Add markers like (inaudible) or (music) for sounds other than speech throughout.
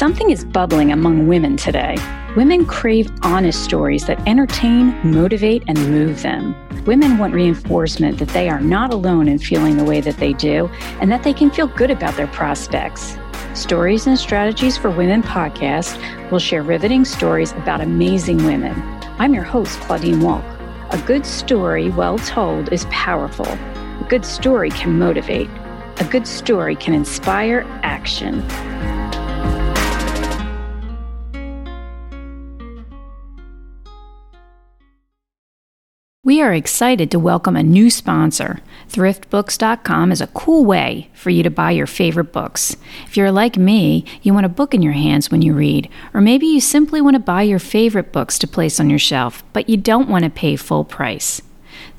Something is bubbling among women today. Women crave honest stories that entertain, motivate, and move them. Women want reinforcement that they are not alone in feeling the way that they do and that they can feel good about their prospects. Stories and Strategies for Women podcast will share riveting stories about amazing women. I'm your host, Claudine Wolk. A good story, well told, is powerful. A good story can motivate. A good story can inspire action. We are excited to welcome a new sponsor. ThriftBooks.com is a cool way for you to buy your favorite books. If you're like me, you want a book in your hands when you read, or maybe you simply want to buy your favorite books to place on your shelf, but you don't want to pay full price.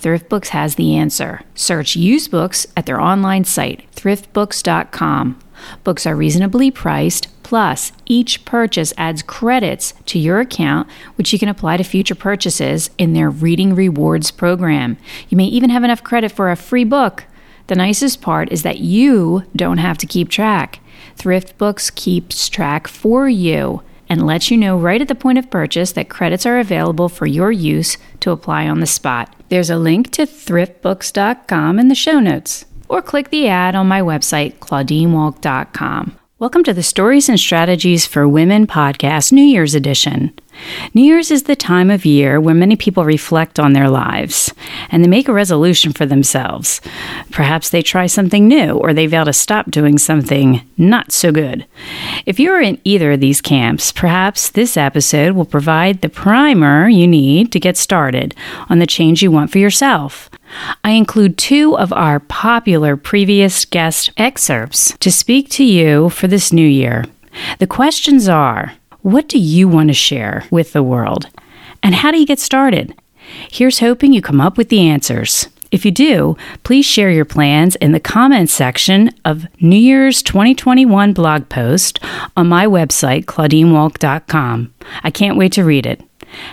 ThriftBooks has the answer. Search used books at their online site, thriftbooks.com. Books are reasonably priced, plus, each purchase adds credits to your account, which you can apply to future purchases in their Reading Rewards program. You may even have enough credit for a free book. The nicest part is that you don't have to keep track. Thrift Books keeps track for you and lets you know right at the point of purchase that credits are available for your use to apply on the spot. There's a link to thriftbooks.com in the show notes or click the ad on my website, claudinewolk.com. Welcome to the Stories and Strategies for Women podcast, New Year's edition. New Year's is the time of year where many people reflect on their lives and they make a resolution for themselves. Perhaps they try something new or they vow to stop doing something not so good. If you're in either of these camps, perhaps this episode will provide the primer you need to get started on the change you want for yourself. I include two of our popular previous guest excerpts to speak to you for this new year. The questions are what do you want to share with the world? And how do you get started? Here's hoping you come up with the answers. If you do, please share your plans in the comments section of New Year's 2021 blog post on my website, claudinewolk.com. I can't wait to read it.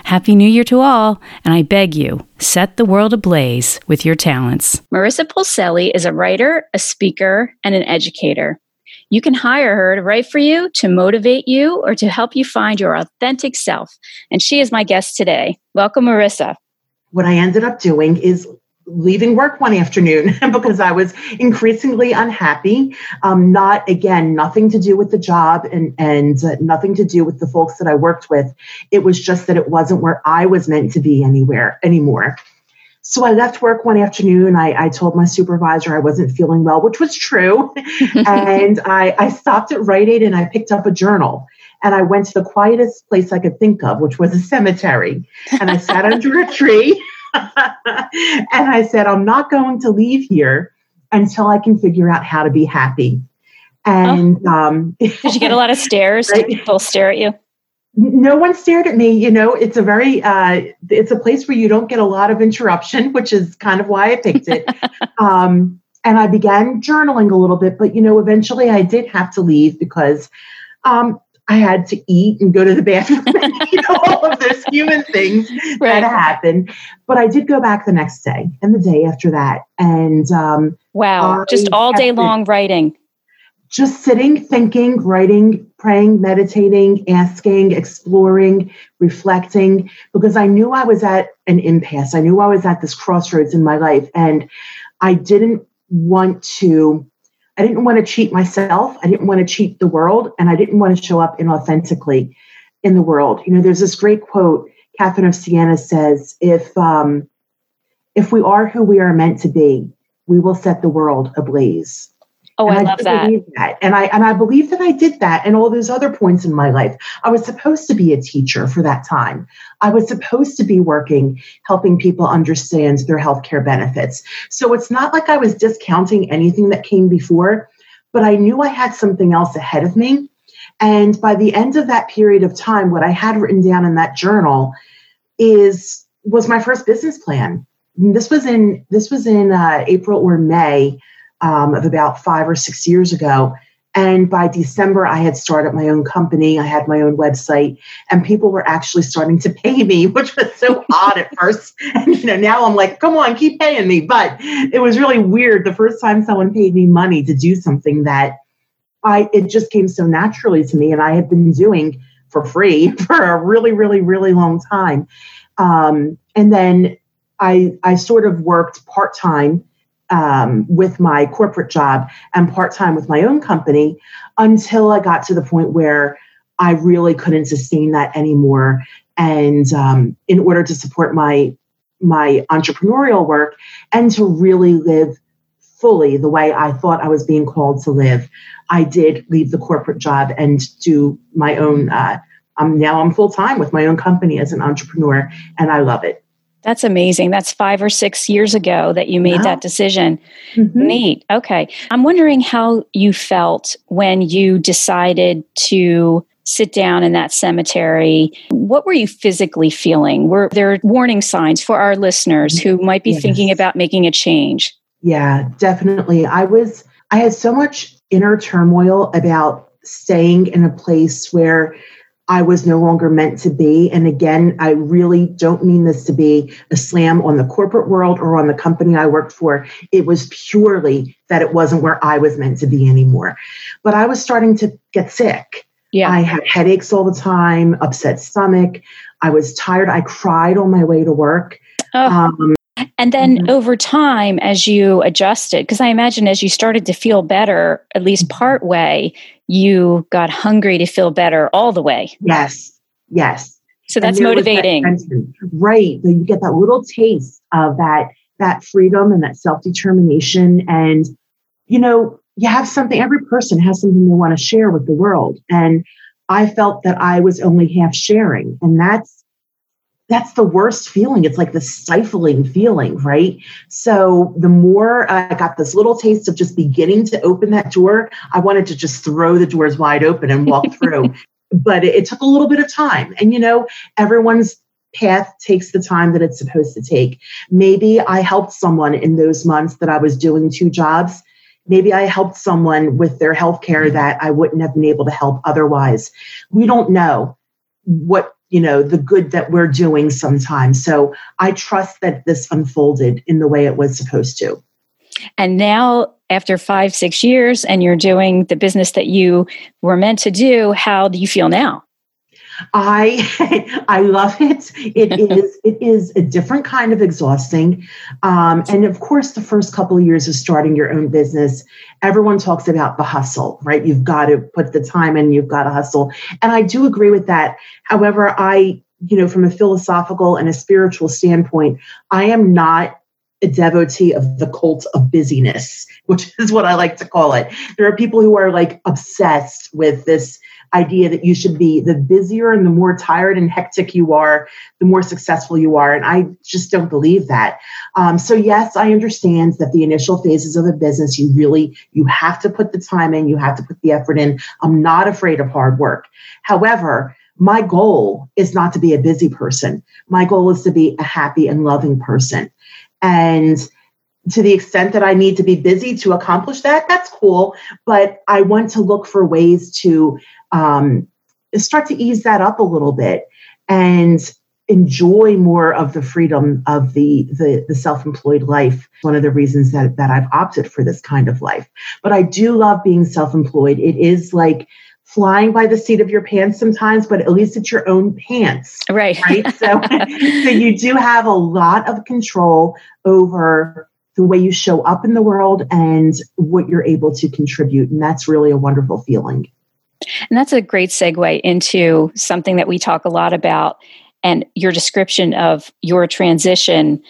Happy New Year to all, and I beg you, set the world ablaze with your talents. Marissa Polselli is a writer, a speaker, and an educator. You can hire her to write for you, to motivate you, or to help you find your authentic self. And she is my guest today. Welcome, Marissa. What I ended up doing is leaving work one afternoon (laughs) because I was increasingly unhappy. Um, not again, nothing to do with the job and and uh, nothing to do with the folks that I worked with. It was just that it wasn't where I was meant to be anywhere anymore. So I left work one afternoon. I, I told my supervisor I wasn't feeling well, which was true. (laughs) and I, I stopped at Rite Aid and I picked up a journal. And I went to the quietest place I could think of, which was a cemetery. And I sat under a tree. (laughs) and I said, I'm not going to leave here until I can figure out how to be happy. And oh. um, did you get a lot of (laughs) stares? Right? Did people stare at you? No one stared at me you know it's a very uh, it's a place where you don't get a lot of interruption which is kind of why i picked it. (laughs) Um, and i began journaling a little bit but you know eventually i did have to leave because um, i had to eat and go to the bathroom (laughs) and you know all of those human things right. that happen but i did go back the next day and the day after that. And um, wow. Just all day long writing just sitting, thinking, writing, praying, meditating, asking, exploring, reflecting, because I knew I was at an impasse. I knew I was at this crossroads in my life. And I didn't want to, I didn't want to cheat myself. I didn't want to cheat the world. And I didn't want to show up inauthentically in the world. You know, there's this great quote, Catherine of Siena says, if um, if we are who we are meant to be, we will set the world ablaze. Oh, and I, I love that. that. And I and I believe that I did that and all those other points in my life. I was supposed to be a teacher for that time. I was supposed to be working helping people understand their healthcare benefits. So it's not like I was discounting anything that came before, but I knew I had something else ahead of me. And by the end of that period of time, what I had written down in that journal is was my first business plan. This was in this was in uh, April or May um, of about five or six years ago. And by December, I had started my own company. I had my own website, and people were actually starting to pay me, (laughs) which was so odd at first. And you know, now I'm like, come on, keep paying me. But it was really weird the first time someone paid me money to do something that I it just came so naturally to me, and I had been doing for free (laughs) for a really, really, really long time. Um, and then I I sort of worked part time um, with my corporate job and part time with my own company until I got to the point where I really couldn't sustain that anymore. And um, in order to support my my entrepreneurial work and to really live fully the way I thought I was being called to live, I did leave the corporate job and do my own. Uh, I'm now I'm full time with my own company as an entrepreneur, and I love it. That's amazing. That's five or six years ago that you made yeah. that decision. Mm-hmm. Neat. Okay. I'm wondering how you felt when you decided to sit down in that cemetery. What were you physically feeling? Were there warning signs for our listeners who might be yes. thinking about making a change? Yeah, definitely. I was, I had so much inner turmoil about staying in a place where I was no longer meant to be. And again, I really don't mean this to be a slam on the corporate world or on the company I worked for. It was purely that it wasn't where I was meant to be anymore. But I was starting to get sick. Yeah. I had headaches all the time, upset stomach. I was tired. I cried on my way to work. Oh. Um, and then mm-hmm. over time, as you adjusted, because I imagine as you started to feel better, at least mm-hmm. part way, you got hungry to feel better all the way. Yes. Yes. So that's motivating. That right. So you get that little taste of that that freedom and that self-determination. And, you know, you have something, every person has something they want to share with the world. And I felt that I was only half sharing. And that's that's the worst feeling. It's like the stifling feeling, right? So the more I got this little taste of just beginning to open that door, I wanted to just throw the doors wide open and walk (laughs) through. but it, it took a little bit of time. And you know, everyone's path takes the time that it's supposed to take. Maybe I helped someone in those months that I was doing two jobs. Maybe I helped someone with their health care that I wouldn't have been able to help otherwise. We don't know what you know the good that we're doing sometimes. So i trust that this unfolded in the way it was supposed to. And now after five six years and you're doing the business that you were meant to do how do you feel now I (laughs) I love it. It (laughs) is it is a different kind of exhausting, um, and of course, the first couple of years of starting your own business, everyone talks about the hustle, right? You've got to put the time in. You've got to hustle, and I do agree with that. However, I you know from a philosophical and a spiritual standpoint, I am not a devotee of the cult of busyness, (laughs) which is what I like to call it. There are people who are like obsessed with this idea that you should be the busier and the more tired and hectic you are, the more successful you are. And I just don't believe that. Um, so yes, I understand that the initial phases of a business, you really, you have to put the time in, you have to put the effort in. I'm not afraid of hard work. However, my goal is not to be a busy person. My goal is to be a happy and loving person. And to the extent that I need to be busy to accomplish that, that's cool. But I want to look for ways to um, start to ease that up a little bit and enjoy more of the freedom of the, the, the self-employed life. One of the reasons that, that i've opted for this kind of life. But i do love being self-employed. It is like flying by the seat of your pants sometimes but at least it's your own pants right. right? So (laughs) so you do have a lot of control over the way you show up in the world and what you're able to contribute. And that's really a wonderful feeling and that's a great segue into something that we talk a lot about. And your description of your transition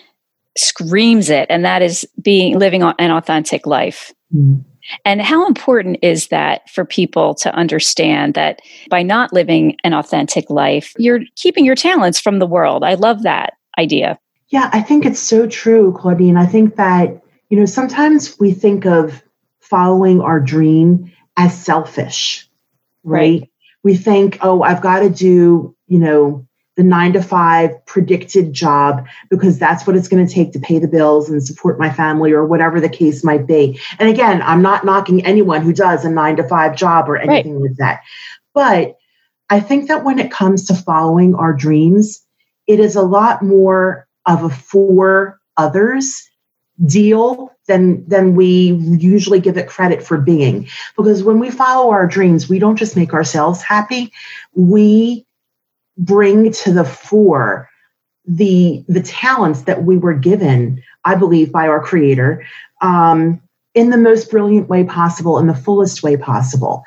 screams it, and that is being living an authentic life. Mm. And how important is that for people to understand that by not living an authentic life, you're keeping your talents from the world? I love that idea. Yeah, I think it's so true, Claudine. I think that, you know, sometimes we think of following our dream as selfish right? right? We think, oh, I've got to do, you know, the nine to five predicted job because that's what it's going to take to pay the bills and support my family or whatever the case might be. And again, I'm not knocking anyone who does a nine to five job or anything right. like that. But I think that when it comes to following our dreams, it is a lot more of a for others deal than than we usually give it credit for being. Because when we follow our dreams we don't just make ourselves happy. We bring to the fore the the talents that we were given i believe by our creator um, in the most brilliant way possible in the fullest way possible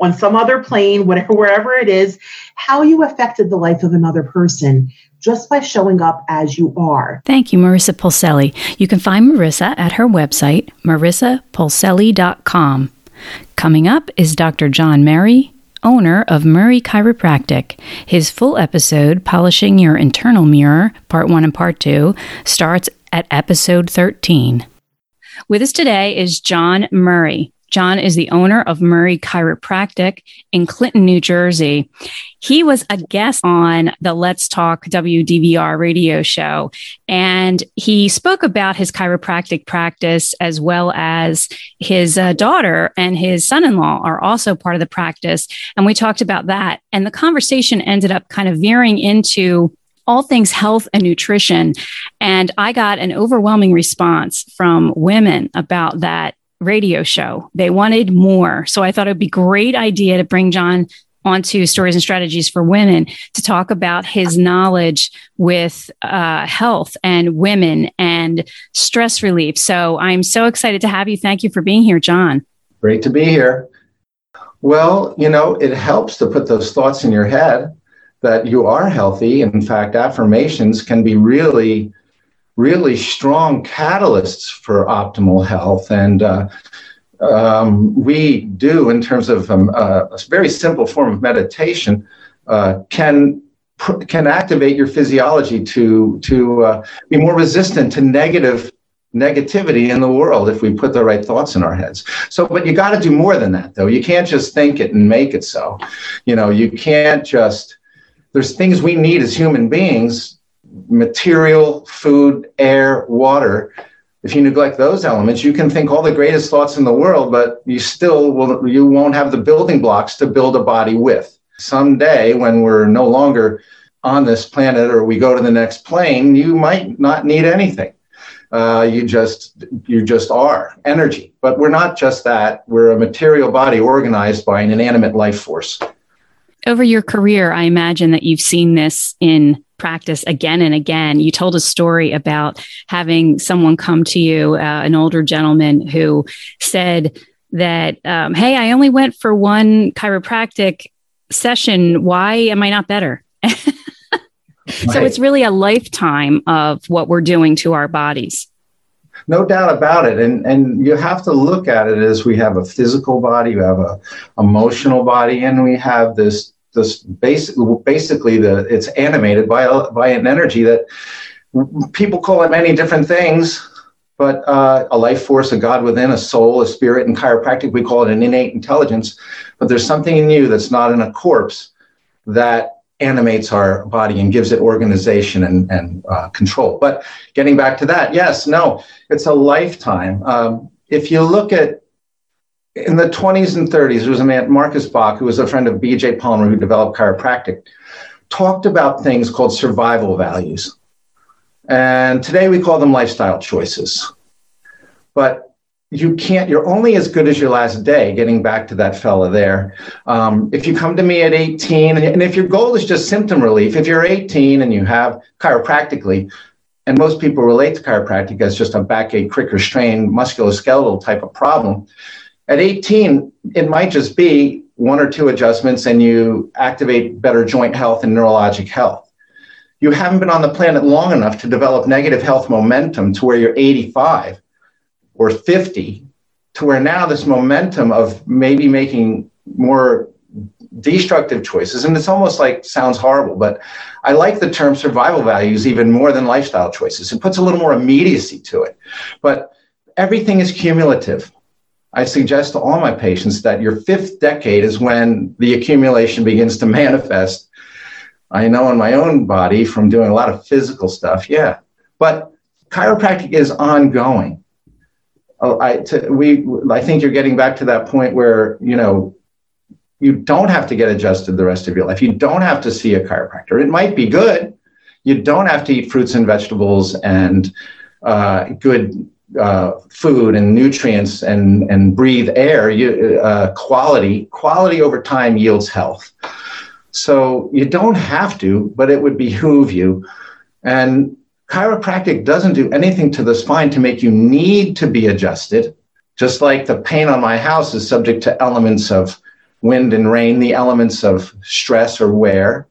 on some other plane whatever wherever it is how you affected the life of another person just by showing up as you are. Thank you, Marissa Polselli. You can find Marissa at her website, marissapolselli.com. Coming up is Dr. John Murray, owner of Murray Chiropractic. His full episode, Polishing Your Internal Mirror, Part 1 and Part 2, starts at episode 13. With us today is John Murray. John is the owner of Murray Chiropractic in Clinton, New Jersey. He was a guest on the Let's Talk WDVR radio show, and he spoke about his chiropractic practice as well as his uh, daughter and his son in law are also part of the practice. And we talked about that. And the conversation ended up kind of veering into all things health and nutrition. And I got an overwhelming response from women about that radio show. They wanted more. So I thought it'd be great idea to bring John onto stories and strategies for women to talk about his knowledge with uh, health and women and stress relief. So I'm so excited to have you. Thank you for being here, John. Great to be here. Well, you know, it helps to put those thoughts in your head that you are healthy. In fact, affirmations can be really really strong catalysts for optimal health. And uh, um, we do, in terms of um, uh, a very simple form of meditation, uh, can can activate your physiology to to uh, be more resistant to negative negativity in the world if we put the right thoughts in our heads. So, but you got to do more than that, though. You can't just think it and make it so. You know, you can't just. There's things we need as human beings material, food, air, water, if you neglect those elements, you can think all the greatest thoughts in the world, but you still will you won't have the building blocks to build a body with. Someday, when we're no longer on this planet or we go to the next plane, you might not need anything. Uh, you just you just are energy, but we're not just that. We're a material body organized by an inanimate life force. Over your career, I imagine that you've seen this in practice again and again. You told a story about having someone come to you, uh, an older gentleman who said that, um, Hey, I only went for one chiropractic session. Why am I not better? (laughs) So it's really a lifetime of what we're doing to our bodies. No doubt about it. And, and you have to look at it as we have a physical body, we have a emotional body, and we have this this basic, basically the it's animated by by an energy that people call it many different things, but uh, a life force, a God within, a soul, a spirit. In chiropractic, we call it an innate intelligence. But there's something in you that's not in a corpse that animates our body and gives it organization and, and uh, control. But getting back to that, yes, no, it's a lifetime. Um, if you look at in the 20s and 30s, there was a man, Marcus Bach, who was a friend of B.J. Palmer, who developed chiropractic, talked about things called survival values. And today we call them lifestyle choices. But you can't, you're only as good as your last day, getting back to that fella there. Um, if you come to me at 18, and if your goal is just symptom relief, if you're 18 and you have chiropractically, and most people relate to chiropractic as just a backache, crick, or strain, musculoskeletal type of problem at 18, it might just be one or two adjustments and you activate better joint health and neurologic health. You haven't been on the planet long enough to develop negative health momentum to where you're 85 or 50, to where now this momentum of maybe making more destructive choices, and it's almost like sounds horrible, but I like the term survival values even more than lifestyle choices. It puts a little more immediacy to it. But everything is cumulative. I suggest to all my patients that your fifth decade is when the accumulation begins to (laughs) manifest. I know in my own body from doing a lot of physical stuff, yeah. But chiropractic is ongoing. Oh, I, to, we, I think you're getting back to that point where, you know, you don't have to get adjusted the rest of your life. You don't have to see a chiropractor. It might be good. You don't have to eat fruits and vegetables and uh, good uh, food and nutrients and, and breathe air, you, uh, quality, quality over time yields health. So you don't have to, but it would behoove you. And chiropractic doesn't do anything to the spine to make you need to be adjusted. Just like the paint on my house is subject to elements of wind and rain, the elements of stress or wear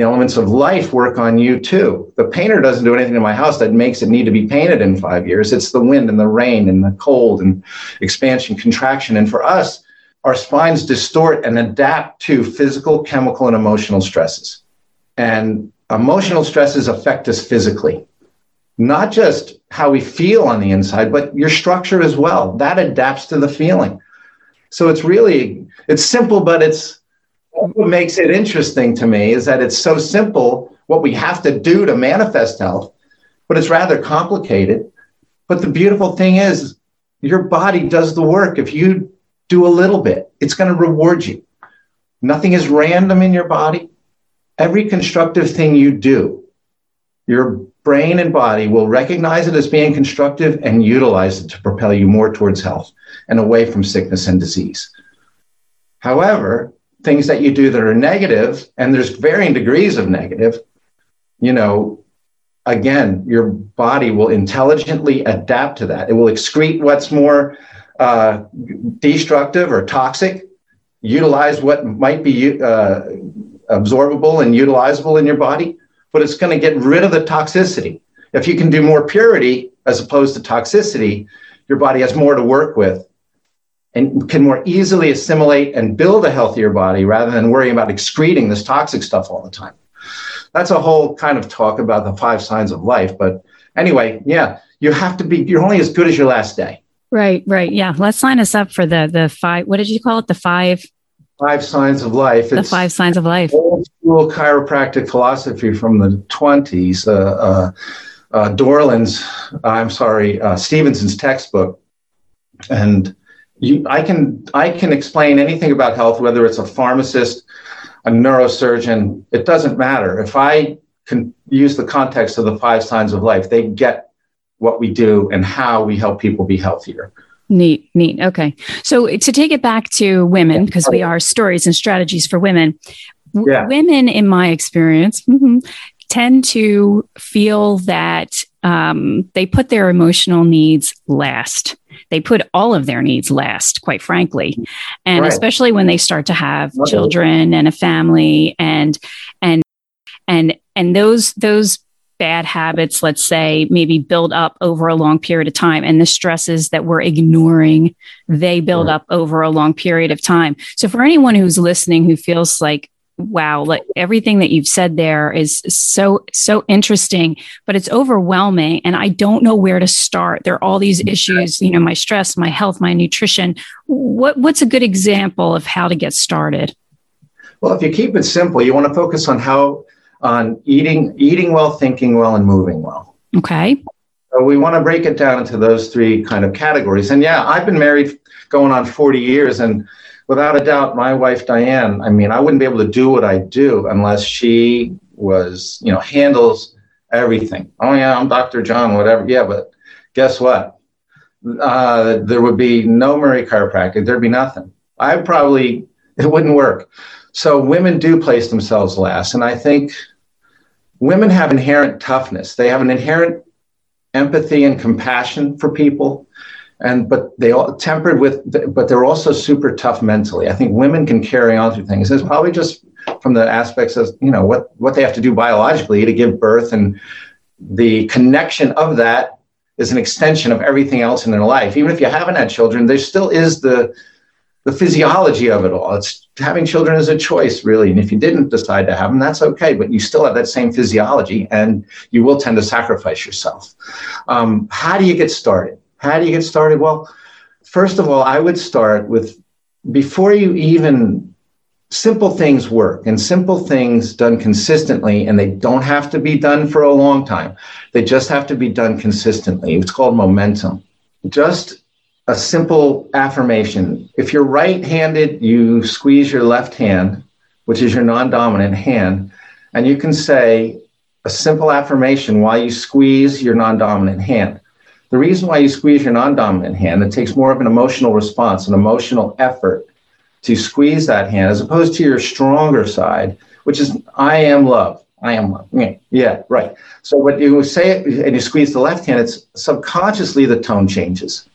the elements of life work on you too. The painter doesn't do anything to my house that makes it need to be painted in five years. It's the wind and the rain and the cold and expansion, contraction. And for us, our spines distort and adapt to physical, chemical, and emotional stresses. And emotional stresses affect us physically, not just how we feel on the inside, but your structure as well. That adapts to the feeling. So it's really, it's simple, but it's what makes it interesting to me is that it's so simple what we have to do to manifest health, but it's rather complicated. But the beautiful thing is, your body does the work. If you do a little bit, it's going to reward you. Nothing is random in your body. Every constructive thing you do, your brain and body will recognize it as being constructive and utilize it to propel you more towards health and away from sickness and disease. However, things that you do that are negative, and there's varying degrees of negative, you know, again, your body will intelligently adapt to that. It will excrete what's more uh, destructive or toxic, utilize what might be uh, absorbable and utilizable in your body, but it's going to get rid of the toxicity. If you can do more purity as opposed to toxicity, your body has more to work with and can more easily assimilate and build a healthier body rather than worrying about excreting this toxic stuff all the time. That's a whole kind of talk about the five signs of life. But anyway, yeah, you have to be, you're only as good as your last day. Right, right. Yeah. Let's sign us up for the the five what did you call it? The five five signs of life. The it's five signs of life. Old school chiropractic philosophy from the 20s. Uh, uh, uh, Dorland's, I'm sorry, uh, Stephenson's textbook. And you, I can I can explain anything about health, whether it's a pharmacist, a neurosurgeon. It doesn't matter. If I can use the context of the five signs of life, they get what we do and how we help people be healthier. Neat, neat. Okay. So to take it back to women, because we are stories and strategies for women, yeah. women, in my experience, mm-hmm, tend to feel that um, they put their emotional needs last they put all of their needs last, quite frankly. And right. especially when they start to have right. children and a family and and and and those those bad habits, let's say, maybe build up over a long period of time. And the stresses that we're ignoring, they build right. up over a long period of time. So for anyone who's listening who feels like wow like everything that you've said there is so so interesting but it's overwhelming and i don't know where to start. There are all these mm-hmm. issues you know my stress my health my nutrition. What what's a good example of how to get started? Well if you keep it simple you want to focus on how on eating eating well thinking well and moving well. Okay. So we want to break it down into those three kind of categories. And yeah i've been married going on 40 years and without a doubt, my wife Diane. I mean, I wouldn't be able to do what I do unless she was, you know, handles everything. Oh yeah, I'm Dr. John, whatever. Yeah, but guess what? Uh, there would be no Murray chiropractic. There'd be nothing. I probably it wouldn't work. So women do place themselves last, and I think women have inherent toughness. They have an inherent empathy and compassion for people and but they all tempered with but they're also super tough mentally. I think women can carry on through things. It's probably just from the aspects of you know what what they have to do biologically to give birth. And the connection of that is an extension of everything else in their life. Even if you haven't had children there still is the the physiology of it all. It's having children is a choice really. And if you didn't decide to have them that's okay. But you still have that same physiology and you will tend to sacrifice yourself. Um, how do you get started how do you get started? Well, first of all, I would start with before you even simple things work and simple things done consistently and they don't have to be done for a long time. They just have to be done consistently. It's called momentum. Just a simple affirmation. If you're right-handed, you squeeze your left hand, which is your non-dominant hand, and you can say a simple affirmation while you squeeze your non-dominant hand. The reason why you squeeze your non dominant hand, it takes more of an emotional response, an emotional effort to squeeze that hand as opposed to your stronger side, which is I am love. I am love. Yeah, right. So when you say it and you squeeze the left hand, it's subconsciously the tone changes.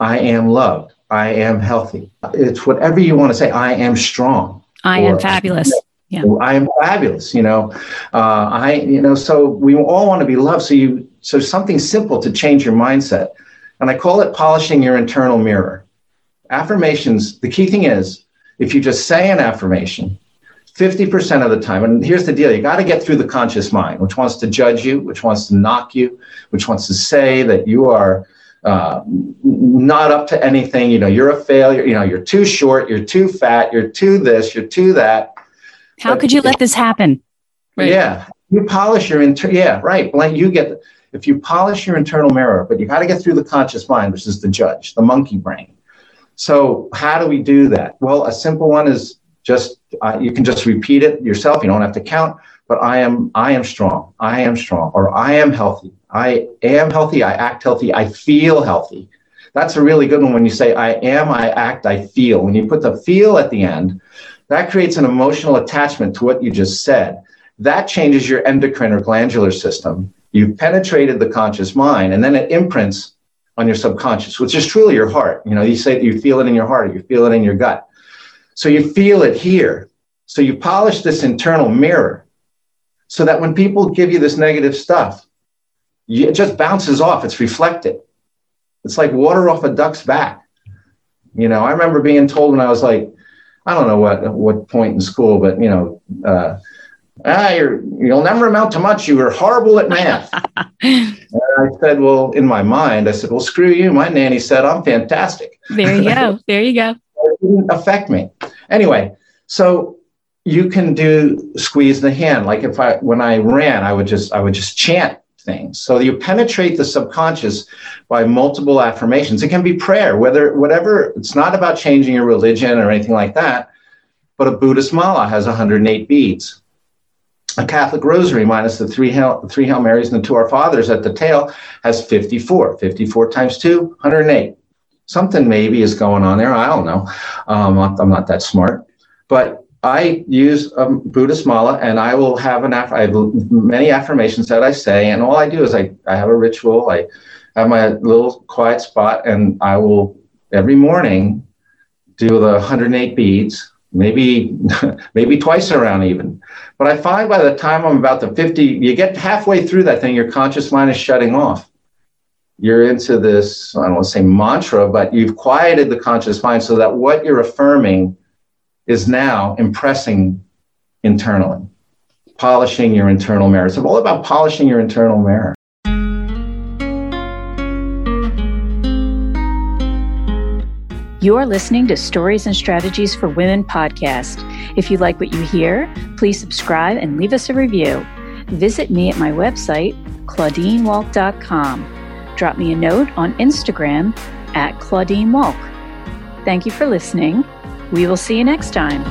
I am loved. I am healthy. It's whatever you want to say. I am strong. I am fabulous. Yeah. I am fabulous. You know, uh, I you know. So we all want to be loved. So you so something simple to change your mindset, and I call it polishing your internal mirror. Affirmations. The key thing is if you just say an affirmation 50% of the time, and here's the deal you got to get through the conscious mind, which wants to judge you, which wants to knock you, which wants to say that you are uh, not up to anything. You know, you're a failure. You know, you're too short, you're too fat, you're too this, you're too that. How but, could you let this happen? Right. Yeah. You polish your inter, yeah, right. Blank, you get, if you polish your internal mirror, but you got to get through the conscious mind, which is the judge, the monkey brain. So, how do we do that? Well, a simple one is just uh, you can just repeat it yourself. You don't have to count. But I am I am strong. I am strong, or I am healthy. I am healthy. I act healthy. I feel healthy. That's a really good one when you say I am, I act, I feel. When you put the feel at the end, that creates an emotional attachment to what you just said. That changes your endocrine or glandular system. You've penetrated the conscious mind, and then it imprints on your subconscious, which is truly your heart. You know, you say you feel it in your heart, you feel it in your gut. So you feel it here. So you polish this internal mirror so that when people give you this negative stuff, it just bounces off. It's reflected. It's like water off a duck's back. You know, I remember being told when I was like, I don't know what what point in school, but you know, uh, ah, you're you'll never amount to much. You were horrible at math. (laughs) and I said, well, in my mind, I said, well, screw you. My nanny said I'm fantastic. There you go. There you go. (laughs) it didn't affect me. Anyway, so you can do squeeze the hand. Like if I when I ran, I would just I would just chant things. So you penetrate the subconscious by multiple affirmations. It can be prayer, whether whatever. It's not about changing your religion or anything like that. But a Buddhist mala has 108 beads. A Catholic rosary minus the three Hail, three Hail Marys and the two Our Fathers at the tail has 54. 54 times 2, 108. Something maybe is going on there. I don't know. Um, I'm not that smart. But I use a Buddhist mala and I will have an aff- I have many affirmations that I say, and all I do is I, I have a ritual. I have my little quiet spot, and I will every morning do the 108 beads, maybe (laughs) maybe twice around even. But I find by the time I'm about the 50, you get halfway through that thing, your conscious mind is shutting off. You're into this, I don't want to say mantra, but you've quieted the conscious mind so that what you're affirming is now impressing internally, polishing your internal mirror. It's all about polishing your internal mirror. You're listening to Stories and Strategies for Women podcast. If you like what you hear, please subscribe and leave us a review. Visit me at my website, claudinewolk.com. Drop me a note on Instagram at Claudine Wolk. Thank you for listening we will see you next time.